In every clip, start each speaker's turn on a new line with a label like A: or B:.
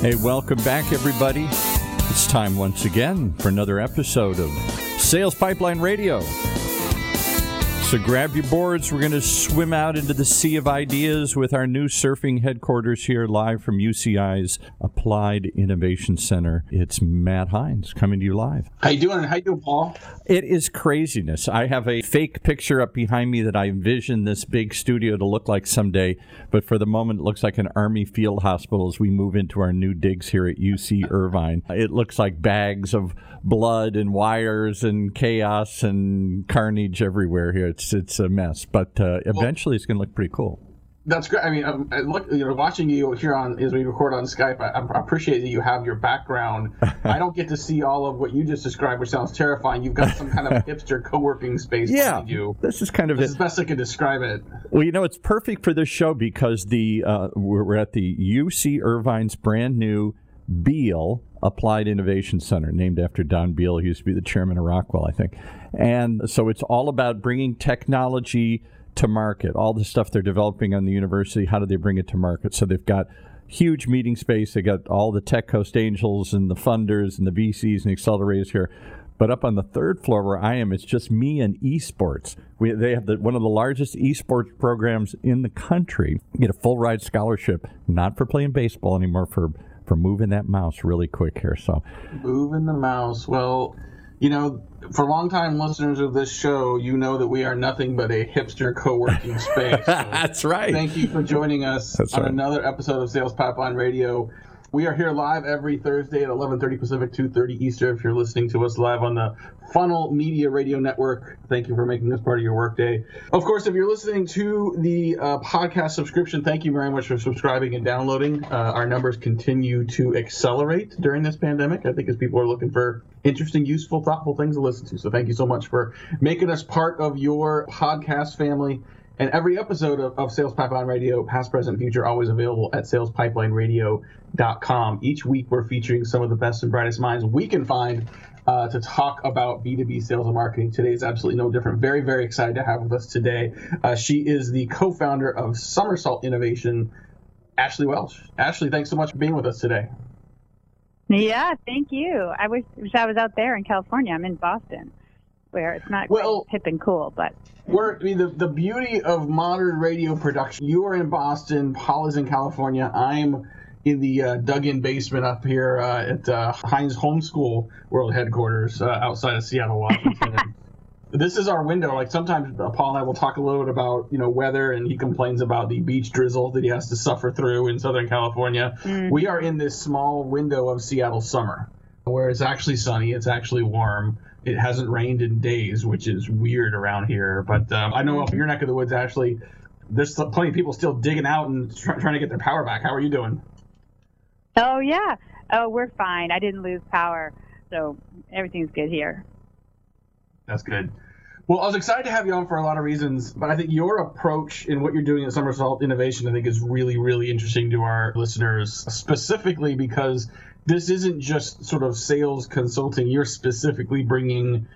A: Hey, welcome back, everybody. It's time once again for another episode of Sales Pipeline Radio. So grab your boards. We're going to swim out into the sea of ideas with our new surfing headquarters here live from UCI's Applied Innovation Center. It's Matt Heinz coming to you live.
B: How you doing? How you doing, Paul?
A: It is craziness. I have a fake picture up behind me that I envision this big studio to look like someday, but for the moment it looks like an Army field hospital as we move into our new digs here at UC Irvine. It looks like bags of blood and wires and chaos and carnage everywhere here. It's it's a mess, but uh, eventually it's going to look pretty cool.
B: That's great. I mean, um, I look, you know, watching you here on as we record on Skype, I, I appreciate that you have your background. I don't get to see all of what you just described, which sounds terrifying. You've got some kind of hipster co-working space
A: yeah,
B: behind you.
A: This is kind of
B: this
A: it.
B: is best I can describe it.
A: Well, you know, it's perfect for this show because the uh, we're at the UC Irvine's brand new Beall Applied Innovation Center, named after Don Beall. He used to be the chairman of Rockwell, I think. And so it's all about bringing technology to market. All the stuff they're developing on the university, how do they bring it to market? So they've got huge meeting space. They got all the Tech Coast Angels and the funders and the VCs and accelerators here. But up on the third floor where I am, it's just me and esports. We, they have the, one of the largest esports programs in the country. You get a full ride scholarship, not for playing baseball anymore, for for moving that mouse really quick here. So
B: moving the mouse. Well, you know, for longtime listeners of this show, you know that we are nothing but a hipster co-working space. So
A: That's right.
B: Thank you for joining us
A: That's
B: on
A: right.
B: another episode of Sales Pipeline Radio. We are here live every Thursday at 11:30 Pacific, 2:30 Eastern. If you're listening to us live on the Funnel Media Radio Network, thank you for making this part of your workday. Of course, if you're listening to the uh, podcast subscription, thank you very much for subscribing and downloading. Uh, our numbers continue to accelerate during this pandemic. I think as people are looking for interesting, useful, thoughtful things to listen to. So thank you so much for making us part of your podcast family. And every episode of, of Sales Pipeline Radio, past, present, future, always available at salespipelineradio.com. Each week, we're featuring some of the best and brightest minds we can find uh, to talk about B2B sales and marketing. Today is absolutely no different. Very, very excited to have with us today. Uh, she is the co founder of Somersault Innovation, Ashley Welch. Ashley, thanks so much for being with us today.
C: Yeah, thank you. I wish, wish I was out there in California. I'm in Boston, where it's not
B: Well-
C: quite hip and cool, but
B: We're, I mean, the, the beauty of modern radio production. You are in Boston, Paul is in California. I'm in the uh, dug-in basement up here uh, at uh, Heinz Homeschool World Headquarters uh, outside of Seattle, Washington. This is our window. Like sometimes uh, Paul and I will talk a little bit about you know weather, and he complains about the beach drizzle that he has to suffer through in Southern California. We are in this small window of Seattle summer, where it's actually sunny, it's actually warm. It hasn't rained in days, which is weird around here. But um, I know up in your neck of the woods, actually, there's plenty of people still digging out and try, trying to get their power back. How are you doing?
C: oh yeah, oh we're fine. I didn't lose power, so everything's good here.
B: That's good. Well, I was excited to have you on for a lot of reasons, but I think your approach in what you're doing at Somersault Innovation, I think, is really, really interesting to our listeners, specifically because this isn't just sort of sales consulting. You're specifically bringing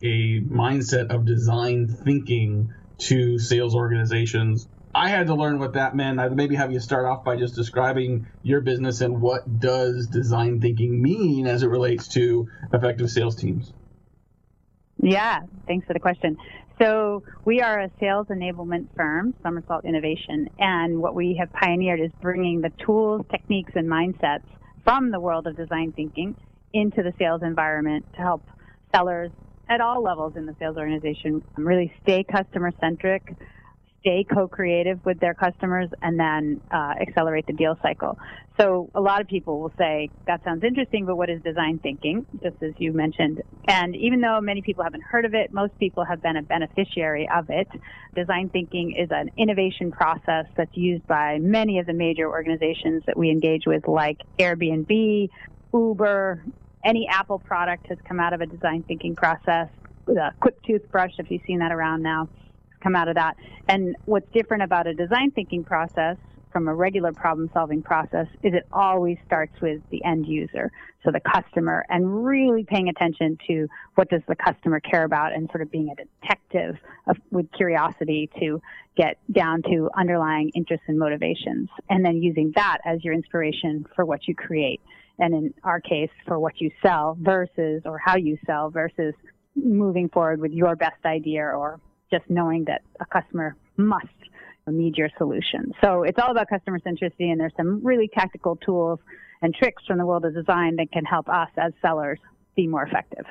B: a mindset of design thinking to sales organizations. I had to learn what that meant. I'd maybe have you start off by just describing your business and what does design thinking mean as it relates to effective sales teams.
C: Yeah, thanks for the question. So we are a sales enablement firm, Somersault Innovation, and what we have pioneered is bringing the tools, techniques, and mindsets from the world of design thinking into the sales environment to help sellers at all levels in the sales organization um, really stay customer centric, stay co-creative with their customers, and then uh, accelerate the deal cycle. So a lot of people will say, that sounds interesting, but what is design thinking? Just as you mentioned. And even though many people haven't heard of it, most people have been a beneficiary of it. Design thinking is an innovation process that's used by many of the major organizations that we engage with, like Airbnb, Uber, any Apple product has come out of a design thinking process. The Quip toothbrush, if you've seen that around now, come out of that. And what's different about a design thinking process from a regular problem solving process is it always starts with the end user, so the customer, and really paying attention to what does the customer care about and sort of being a detective of, with curiosity to get down to underlying interests and motivations, and then using that as your inspiration for what you create. And in our case, for what you sell versus, or how you sell versus moving forward with your best idea or just knowing that a customer must need your solution. So it's all about customer centricity, and there's some really tactical tools and tricks from the world of design that can help us as sellers be more effective.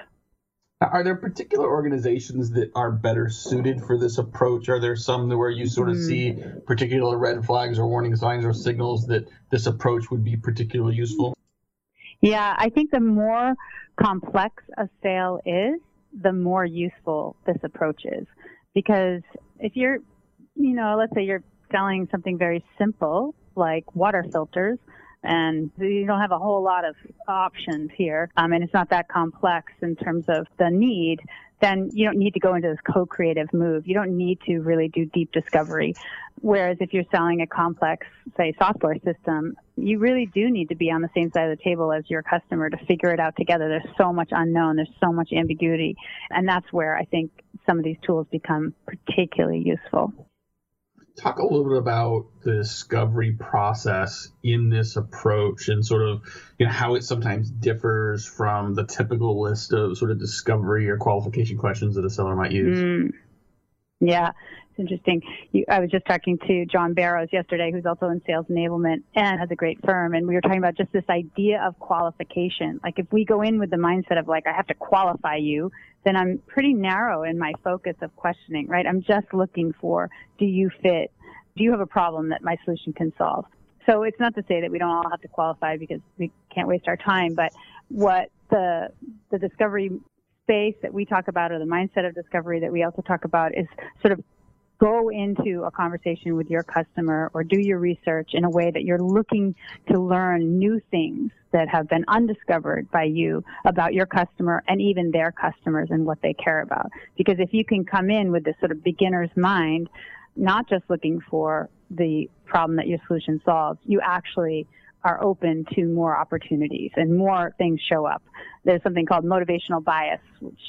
B: Are there particular organizations that are better suited for this approach? Are there some where you sort of mm. see particular red flags or warning signs or signals that this approach would be particularly useful?
C: Yeah, I think the more complex a sale is, the more useful this approach is. Because if you're you know, let's say you're selling something very simple like water filters, and you don't have a whole lot of options here, um, and it's not that complex in terms of the need, then you don't need to go into this co-creative move. You don't need to really do deep discovery. Whereas if you're selling a complex, say, software system, you really do need to be on the same side of the table as your customer to figure it out together. There's so much unknown. There's so much ambiguity. And that's where I think some of these tools become particularly useful
B: talk a little bit about the discovery process in this approach and sort of you know how it sometimes differs from the typical list of sort of discovery or qualification questions that a seller might use.
C: Mm. Yeah, interesting. You, I was just talking to John Barrows yesterday, who's also in sales enablement and has a great firm, and we were talking about just this idea of qualification. Like if we go in with the mindset of like I have to qualify you, then I'm pretty narrow in my focus of questioning, right? I'm just looking for do you fit? Do you have a problem that my solution can solve? So it's not to say that we don't all have to qualify because we can't waste our time, but what the the discovery space that we talk about or the mindset of discovery that we also talk about is sort of go into a conversation with your customer or do your research in a way that you're looking to learn new things that have been undiscovered by you about your customer and even their customers and what they care about. Because if you can come in with this sort of beginner's mind, not just looking for the problem that your solution solves, you actually are open to more opportunities and more things show up. There's something called motivational bias, which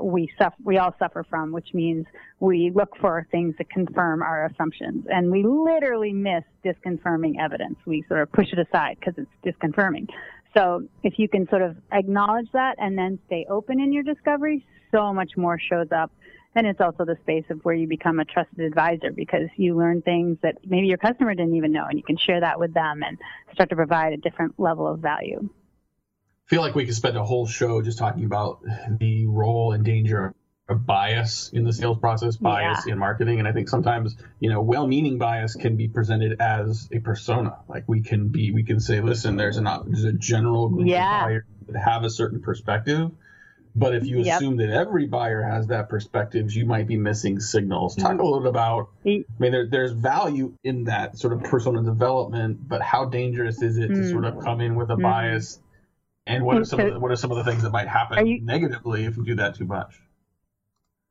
C: we suffer, we all suffer from, which means we look for things that confirm our assumptions, and we literally miss disconfirming evidence. We sort of push it aside because it's disconfirming. So if you can sort of acknowledge that and then stay open in your discovery, so much more shows up and it's also the space of where you become a trusted advisor because you learn things that maybe your customer didn't even know and you can share that with them and start to provide a different level of value.
B: I feel like we could spend a whole show just talking about the role and danger of bias in the sales process, bias yeah. in marketing. And I think sometimes, you know, well-meaning bias can be presented as a persona. Like we can be, we can say, listen, there's an there's a general group yeah. of buyers that have a certain perspective but if you yep. assume that every buyer has that perspective, you might be missing signals. Talk mm-hmm. a little bit about. I mean, there, there's value in that sort of persona development, but how dangerous is it mm-hmm. to sort of mm. come in with a mm-hmm. bias? And what are some of the, what are some of the things that might happen you, negatively if you do that too much?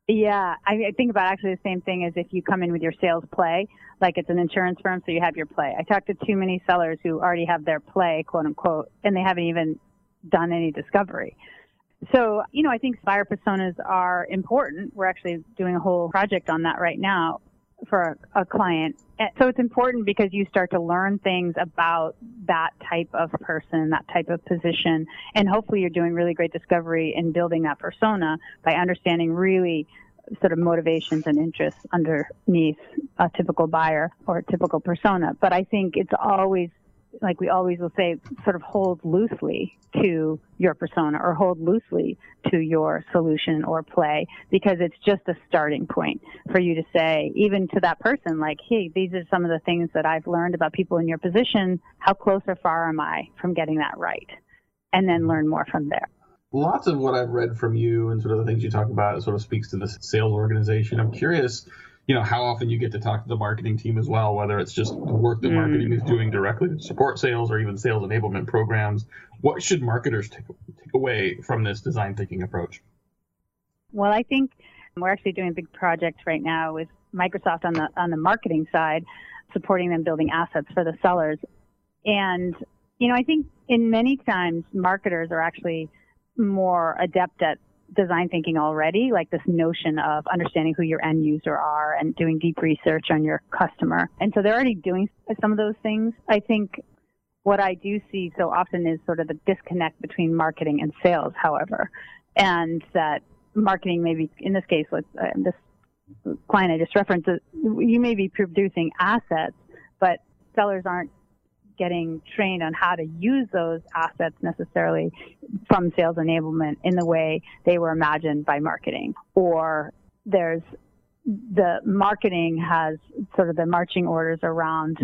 C: Yeah, I, I think about actually the same thing as if you come in with your sales play, like it's an insurance firm, so you have your play. I talk to too many sellers who already have their play, quote unquote, and they haven't even done any discovery. So, you know, I think buyer personas are important. We're actually doing a whole project on that right now for a, a, client. So it's important because you start to learn things about that type of person, that type of position, and hopefully you're doing really great discovery in building that persona by understanding really sort of motivations and interests underneath a typical buyer or a typical persona. But I think it's always like we always will say, sort of hold loosely to your persona or hold loosely to your solution or play because it's just a starting point for you to say, even to that person, like, hey, these are some of the things that I've learned about people in your position. How close or far am I from getting that right? And then learn more from there.
B: Lots of what I've read from you and sort of the things you talk about sort of speaks to the sales organization. I'm curious you know how often you get to talk to the marketing team as well whether it's just the work that marketing is mm. doing directly to support sales or even sales enablement programs what should marketers take, take away from this design thinking approach
C: well i think we're actually doing a big project right now with microsoft on the on the marketing side supporting them building assets for the sellers. And, you know, I think in many times marketers are actually more adept at design thinking already, like this notion of understanding who your end user are and doing deep research on your customer. And so they're already doing some of those things. I think what I do see so often is sort of the disconnect between marketing and sales, however, and that marketing maybe in this case, uh, this client I just referenced, uh, you may be producing assets, but sellers aren't getting trained on how to use those assets necessarily from sales enablement in the way they were imagined by marketing. Or there's the marketing has sort of the marching orders around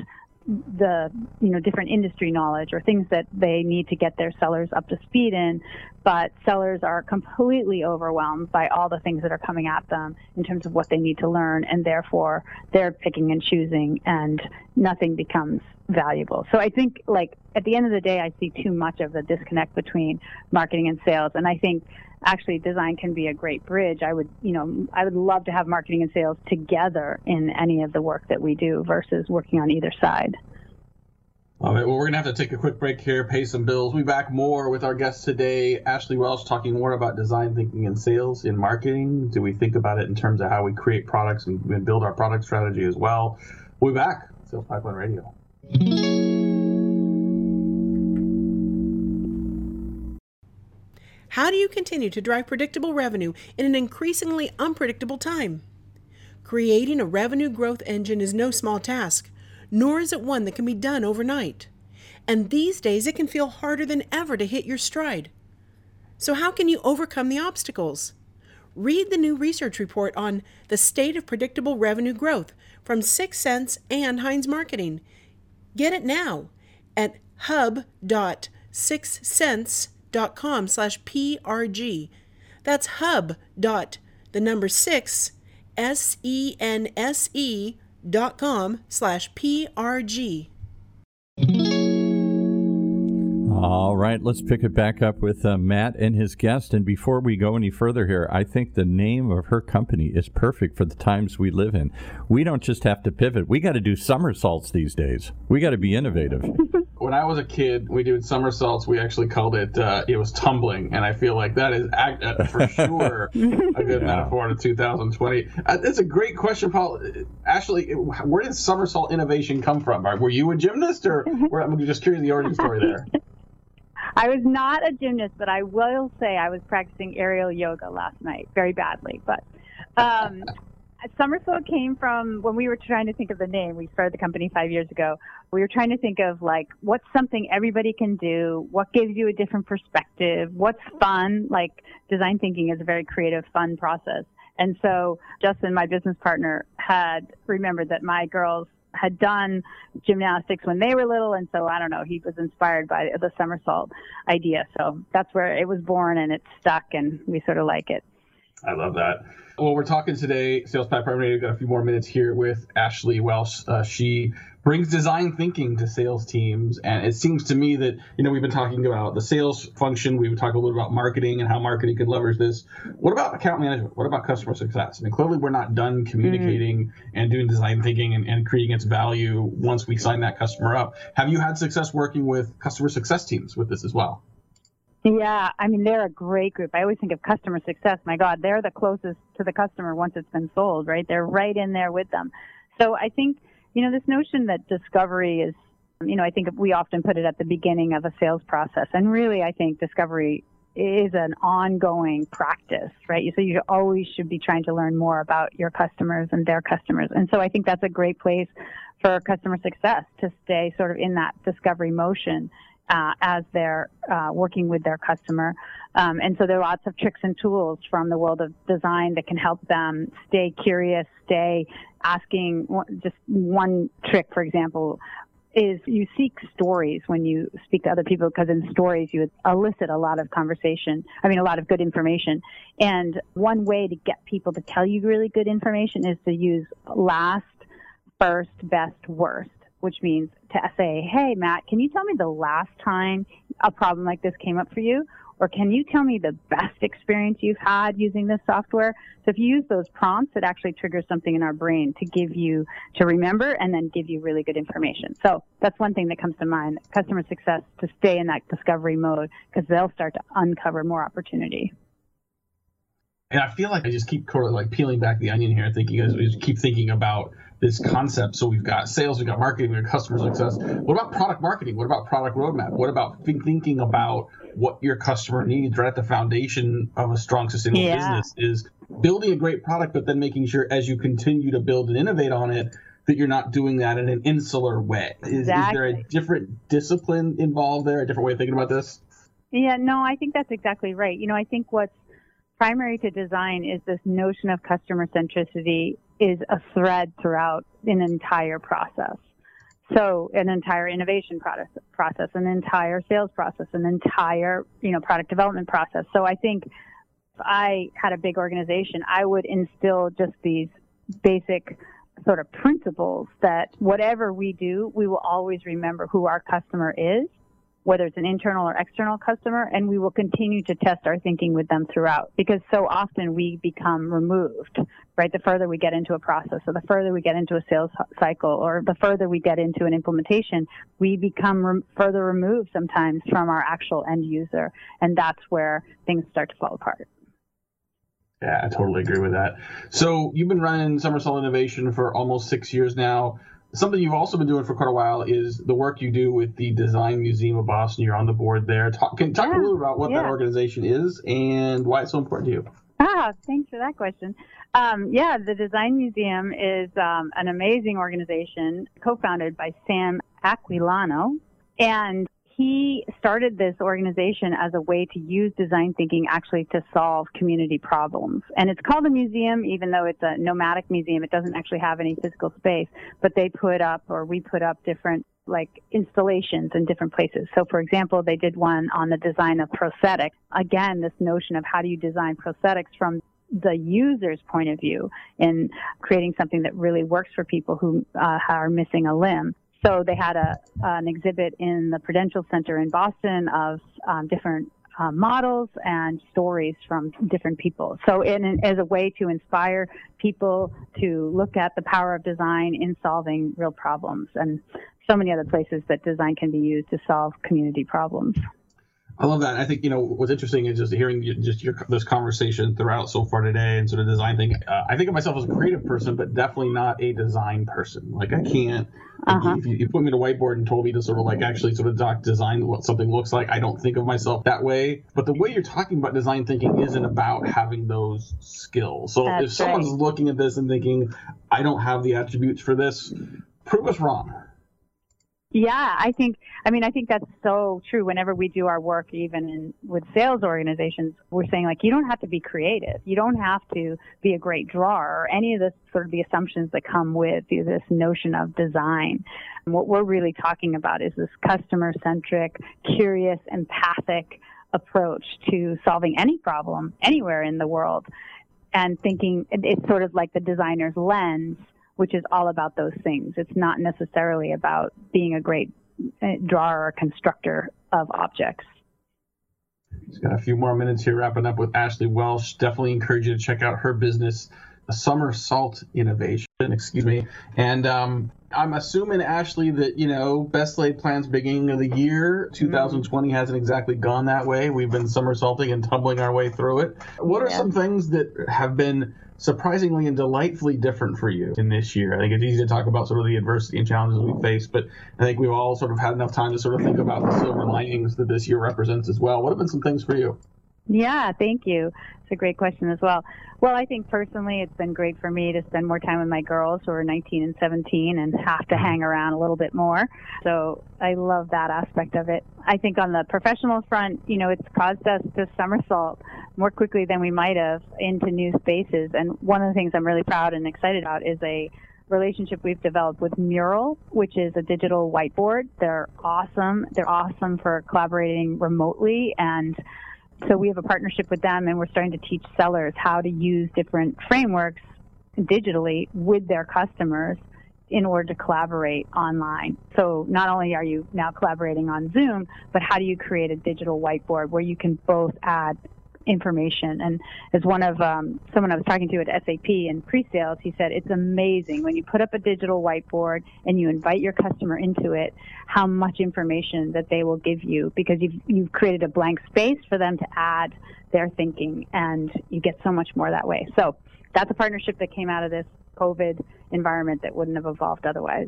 C: the you know different industry knowledge or things that they need to get their sellers up to speed in but sellers are completely overwhelmed by all the things that are coming at them in terms of what they need to learn and therefore they're picking and choosing and nothing becomes valuable. So i think like at the end of the day i see too much of the disconnect between marketing and sales and i think actually design can be a great bridge. I would, you know, I would love to have marketing and sales together in any of the work that we do versus working on either side.
B: All right, well, we're going to have to take a quick break here, pay some bills. We'll be back more with our guest today, Ashley Welch, talking more about design thinking and sales in marketing. Do we think about it in terms of how we create products and build our product strategy as well? We'll be back. Sales Pipeline Radio.
D: How do you continue to drive predictable revenue in an increasingly unpredictable time? Creating a revenue growth engine is no small task, nor is it one that can be done overnight. And these days, it can feel harder than ever to hit your stride. So, how can you overcome the obstacles? Read the new research report on the state of predictable revenue growth from 6sense and Heinz Marketing. Get it now at hub.6sense.com dot com slash prg. That's hub dot the number six s e n s e dot com slash prg.
A: All right, let's pick it back up with uh, Matt and his guest. And before we go any further here, I think the name of her company is perfect for the times we live in. We don't just have to pivot, we got to do somersaults these days. We got to be innovative.
B: when I was a kid, we did somersaults. We actually called it uh, it was tumbling, and I feel like that is act, uh, for sure a good yeah. metaphor to 2020. Uh, that's a great question, Paul. Ashley, where did somersault innovation come from? Were you a gymnast, or I'm just curious the origin story there.
C: I was not a gymnast, but I will say I was practicing aerial yoga last night very badly. But um, Somersault came from when we were trying to think of the name. We started the company five years ago. We were trying to think of like what's something everybody can do, what gives you a different perspective, what's fun. Like design thinking is a very creative, fun process. And so Justin, my business partner, had remembered that my girls had done gymnastics when they were little, and so I don't know. He was inspired by the somersault idea, so that's where it was born, and it stuck, and we sort of like it.
B: I love that. Well, we're talking today, Sales Pipeline. We've got a few more minutes here with Ashley Welch. Uh, she brings design thinking to sales teams. And it seems to me that, you know, we've been talking about the sales function. We've talked a little about marketing and how marketing could leverage this. What about account management? What about customer success? I mean, clearly we're not done communicating mm-hmm. and doing design thinking and, and creating its value once we sign that customer up. Have you had success working with customer success teams with this as well?
C: Yeah, I mean they're a great group. I always think of customer success. My God, they're the closest to the customer once it's been sold, right? They're right in there with them. So I think you know this notion that discovery is, you know, I think we often put it at the beginning of a sales process, and really I think discovery is an ongoing practice, right? So you always should be trying to learn more about your customers and their customers, and so I think that's a great place for customer success to stay sort of in that discovery motion uh, as they're uh, working with their customer. Um, and so there are lots of tricks and tools from the world of design that can help them stay curious, stay asking. Just one trick, for example, is you seek stories when you speak to other people because in stories you elicit a lot of conversation. I mean, a lot of good information. And one way to get people to tell you really good information is to use last, first, best, worst which means to say, hey, Matt, can you tell me the last time a problem like this came up for you? or can you tell me the best experience you've had using this software? So if you use those prompts, it actually triggers something in our brain to give you, to remember and then give you really good information. So that's one thing that comes to mind, customer success to stay in that discovery mode because they'll start to uncover more opportunity.
B: And I feel like I just keep like peeling back the onion here, thinking as we just keep thinking about this concept. So we've got sales, we've got marketing, we've got customer success. What about product marketing? What about product roadmap? What about thinking about what your customer needs right at the foundation of a strong, sustainable yeah. business is building a great product, but then making sure as you continue to build and innovate on it, that you're not doing that in an insular way. Is, exactly. is there a different discipline involved there, a different way of thinking about this?
C: Yeah, no, I think that's exactly right. You know, I think what's primary to design is this notion of customer centricity is a thread throughout an entire process. So an entire innovation process, process, an entire sales process, an entire, you know, product development process. So I think if I had a big organization, I would instill just these basic sort of principles that whatever we do, we will always remember who our customer is whether it's an internal or external customer, and we will continue to test our thinking with them throughout because so often we become removed, right? The further we get into a process or the further we get into a sales cycle or the further we get into an implementation, we become re- further removed sometimes from our actual end user. And that's where things start to fall apart.
B: Yeah, I totally agree with that. So you've been running Somersault Innovation for almost six years now something you've also been doing for quite a while is the work you do with the Design Museum of Boston. You're on the board there. Talk, can talk yeah, a little about what yeah. that organization is and why it's so important to you.
C: Ah, thanks for that question. Um, yeah, the Design Museum is um, an amazing organization co-founded by Sam Aquillano, and he started this organization as a way to use design thinking actually to solve community problems. And it's called a museum, even though it's a nomadic museum. It doesn't actually have any physical space, but they put up or we put up different like installations in different places. So for example, they did one on the design of prosthetics. Again, this notion of how do you design prosthetics from the user's point of view in creating something that really works for people who uh, are missing a limb. So they had a an exhibit in the Prudential Center in Boston of um, different uh, models and stories from different people. So, in, as a way to inspire people to look at the power of design in solving real problems, and so many other places that design can be used to solve community problems.
B: I love that. I think you know what's interesting is just hearing just your this conversation throughout so far today and sort of design thing. Uh, I think of myself as a creative person, but definitely not a design person. Like I can't. Uh-huh. If you, you, put me to whiteboard and told me to sort of like actually sort of doc design what something looks like, I don't think of myself that way. But the way you're talking about design thinking isn't about having those skills. So That's if someone's right. looking at this and thinking, I don't have the attributes for this, prove us wrong.
C: Yeah, I think, I mean, I think that's so true. Whenever we do our work, even in, with sales organizations, we're saying like, you don't have to be creative. You don't have to be a great drawer or any of the sort of the assumptions that come with this notion of design. And what we're really talking about is this customer centric, curious, empathic approach to solving any problem anywhere in the world and thinking it's sort of like the designer's lens which is all about those things. It's not necessarily about being a great uh, drawer or constructor of objects.
B: Just got a few more minutes here wrapping up with Ashley Welch. Definitely encourage you to check out her business, Somersault Innovation, excuse me. And um, I'm assuming, Ashley, that, you know, best laid plans beginning of the year. 2020 mm-hmm. hasn't exactly gone that way. We've been somersaulting and tumbling our way through it. What are yeah. some things that have been surprisingly and delightfully different for you in this year. I think it's easy to talk about sort of the adversity and challenges we face, but I think we've all sort of had enough time to sort of think about the silver linings that this year represents as well. What have been some things for you?
C: Yeah, thank you. It's a great question as well. Well, I think personally it's been great for me to spend more time with my girls who are 19 and 17 and have to hang around a little bit more. So I love that aspect of it. I think on the professional front, you know, it's caused us to somersault more quickly than we might have into new spaces. And one of the things I'm really proud and excited about is a relationship we've developed with Mural, which is a digital whiteboard. They're awesome. They're awesome for collaborating remotely and so we have a partnership with them and we're starting to teach sellers how to use different frameworks digitally with their customers in order to collaborate online. So not only are you now collaborating on Zoom, but how do you create a digital whiteboard where you can both add information. And as one of um, someone I was talking to at SAP in pre-sales, he said it's amazing when you put up a digital whiteboard and you invite your customer into it, how much information that they will give you because you've you've created a blank space for them to add their thinking, and you get so much more that way. So that's a partnership that came out of this COVID environment that wouldn't have evolved otherwise.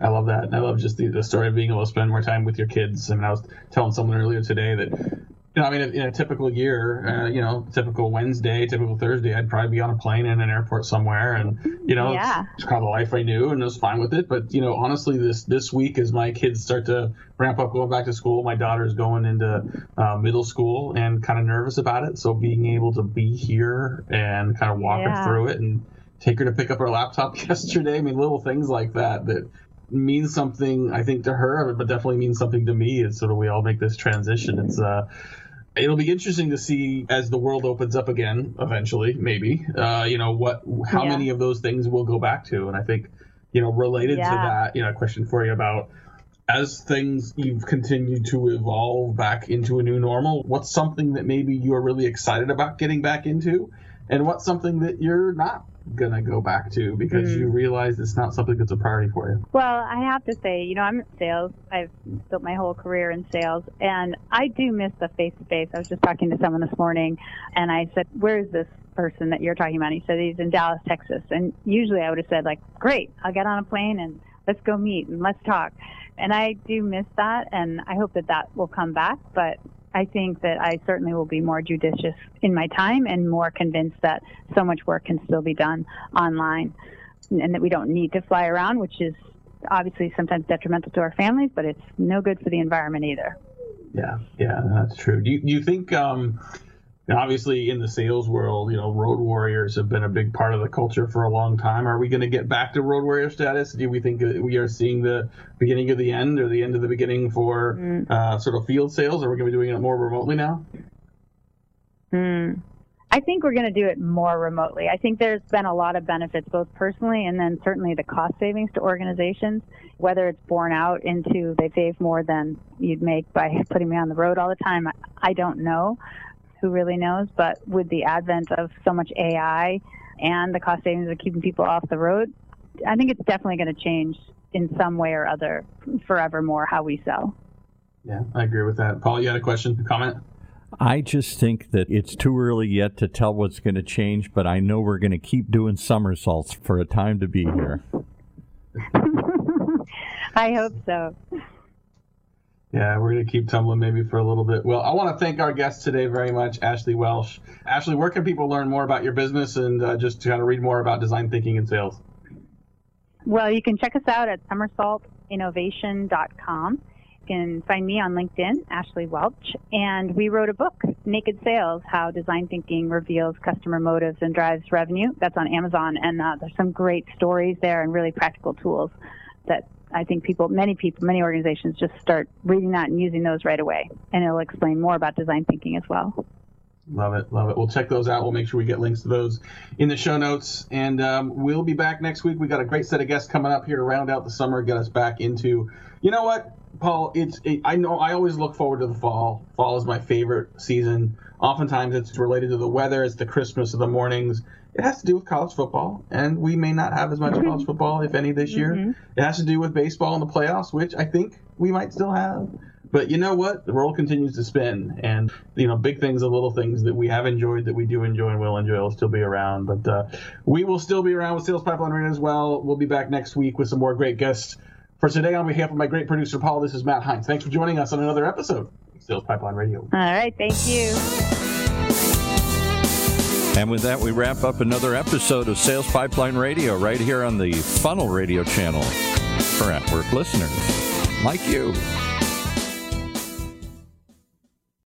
B: I love that. And I love just the, the story of being able to spend more time with your kids. I mean, I was telling someone earlier today that you know, I mean, in a typical year, uh, you know, typical Wednesday, typical Thursday, I'd probably be on a plane in an airport somewhere, and you know,
C: yeah.
B: it's, it's kind of the life I knew, and I was fine with it. But you know, honestly, this this week, as my kids start to ramp up, going back to school, my daughter's going into uh, middle school, and kind of nervous about it. So being able to be here and kind of walk
C: Yeah.
B: her through it, and take her to pick up her laptop yesterday. I mean, little things like that that means something I think to her, but definitely means something to me. It's sort of we all make this transition. It's uh, it'll be interesting to see as the world opens up again eventually, maybe. Uh, you know what, how
C: Yeah.
B: many of those things we'll go back to, and I think you know related to that, you know, a question for you about. As things you've continued to evolve back into a new normal, what's something that maybe you're really excited about getting back into, and what's something that you're not gonna go back to because
C: Mm.
B: you realize it's not something that's a priority for you.
C: Well, I have to say, you know, I'm in sales. I've built my whole career in sales, and I do miss the face to face. I was just talking to someone this morning, and I said, "Where is this person that you're talking about?" He said he's in Dallas, Texas. And usually, I would have said, "Like, great, I'll get on a plane and let's go meet and let's talk." And I do miss that, and I hope that that will come back. But I think that I certainly will be more judicious in my time and more convinced that so much work can still be done online and that we don't need to fly around, which is obviously sometimes detrimental to our families, but it's no good for the environment either.
B: Yeah, yeah, that's true. Do you, do you think, um, and obviously in the sales world, you know, road warriors have been a big part of the culture for a long time. Are we going to get back to road warrior status? Do we think we are seeing the beginning of the end or the end of the beginning for uh, sort of field sales? Are we going to be doing it more remotely now?
C: Hmm. I think we're going to do it more remotely. I think there's been a lot of benefits, both personally and then certainly the cost savings to organizations, whether it's borne out into they save more than you'd make by putting me on the road all the time. I don't know. Who really knows? But with the advent of so much AI and the cost savings of keeping people off the road, I think it's definitely going to change in some way or other forevermore how we sell.
B: Yeah, I agree with that. Paul, you had a question, a comment?
A: I just think that it's too early yet to tell what's going to change, but I know we're going to keep doing somersaults for a time to be here.
C: I hope so.
B: Yeah, we're going to keep tumbling maybe for a little bit. Well, I want to thank our guest today very much, Ashley Welch. Ashley, where can people learn more about your business and uh, just to kind of read more about design thinking and sales?
C: Well, you can check us out at somersaultinnovation.com. You can find me on LinkedIn, Ashley Welch, and we wrote a book, Naked Sales: How Design Thinking Reveals Customer Motives and Drives Revenue. That's on Amazon, and uh, there's some great stories there and really practical tools that I think people, many people, many organizations just start reading that and using those right away, and it'll explain more about design thinking as well.
B: Love it, love it. We'll check those out. We'll make sure we get links to those in the show notes. And um, we'll be back next week. We got a great set of guests coming up here to round out the summer, get us back into. You know what, Paul? It's it, I know I always look forward to the fall. Fall is my favorite season. Oftentimes it's related to the weather. It's the Christmas of the mornings. It has to do with college football, and we may not have as much college football, if any, this year. It has to do with baseball and the playoffs, which I think we might still have. But you know what? The world continues to spin, and you know, big things and little things that we have enjoyed, that we do enjoy and will enjoy, will still be around. But uh, we will still be around with Sales Pipeline Radio as well. We'll be back next week with some more great guests. For today, on behalf of my great producer Paul, this is Matt Heinz. Thanks for joining us on another episode of Sales Pipeline Radio.
C: All right, thank you.
A: And with that, we wrap up another episode of Sales Pipeline Radio right here on the Funnel Radio channel for at work listeners like you.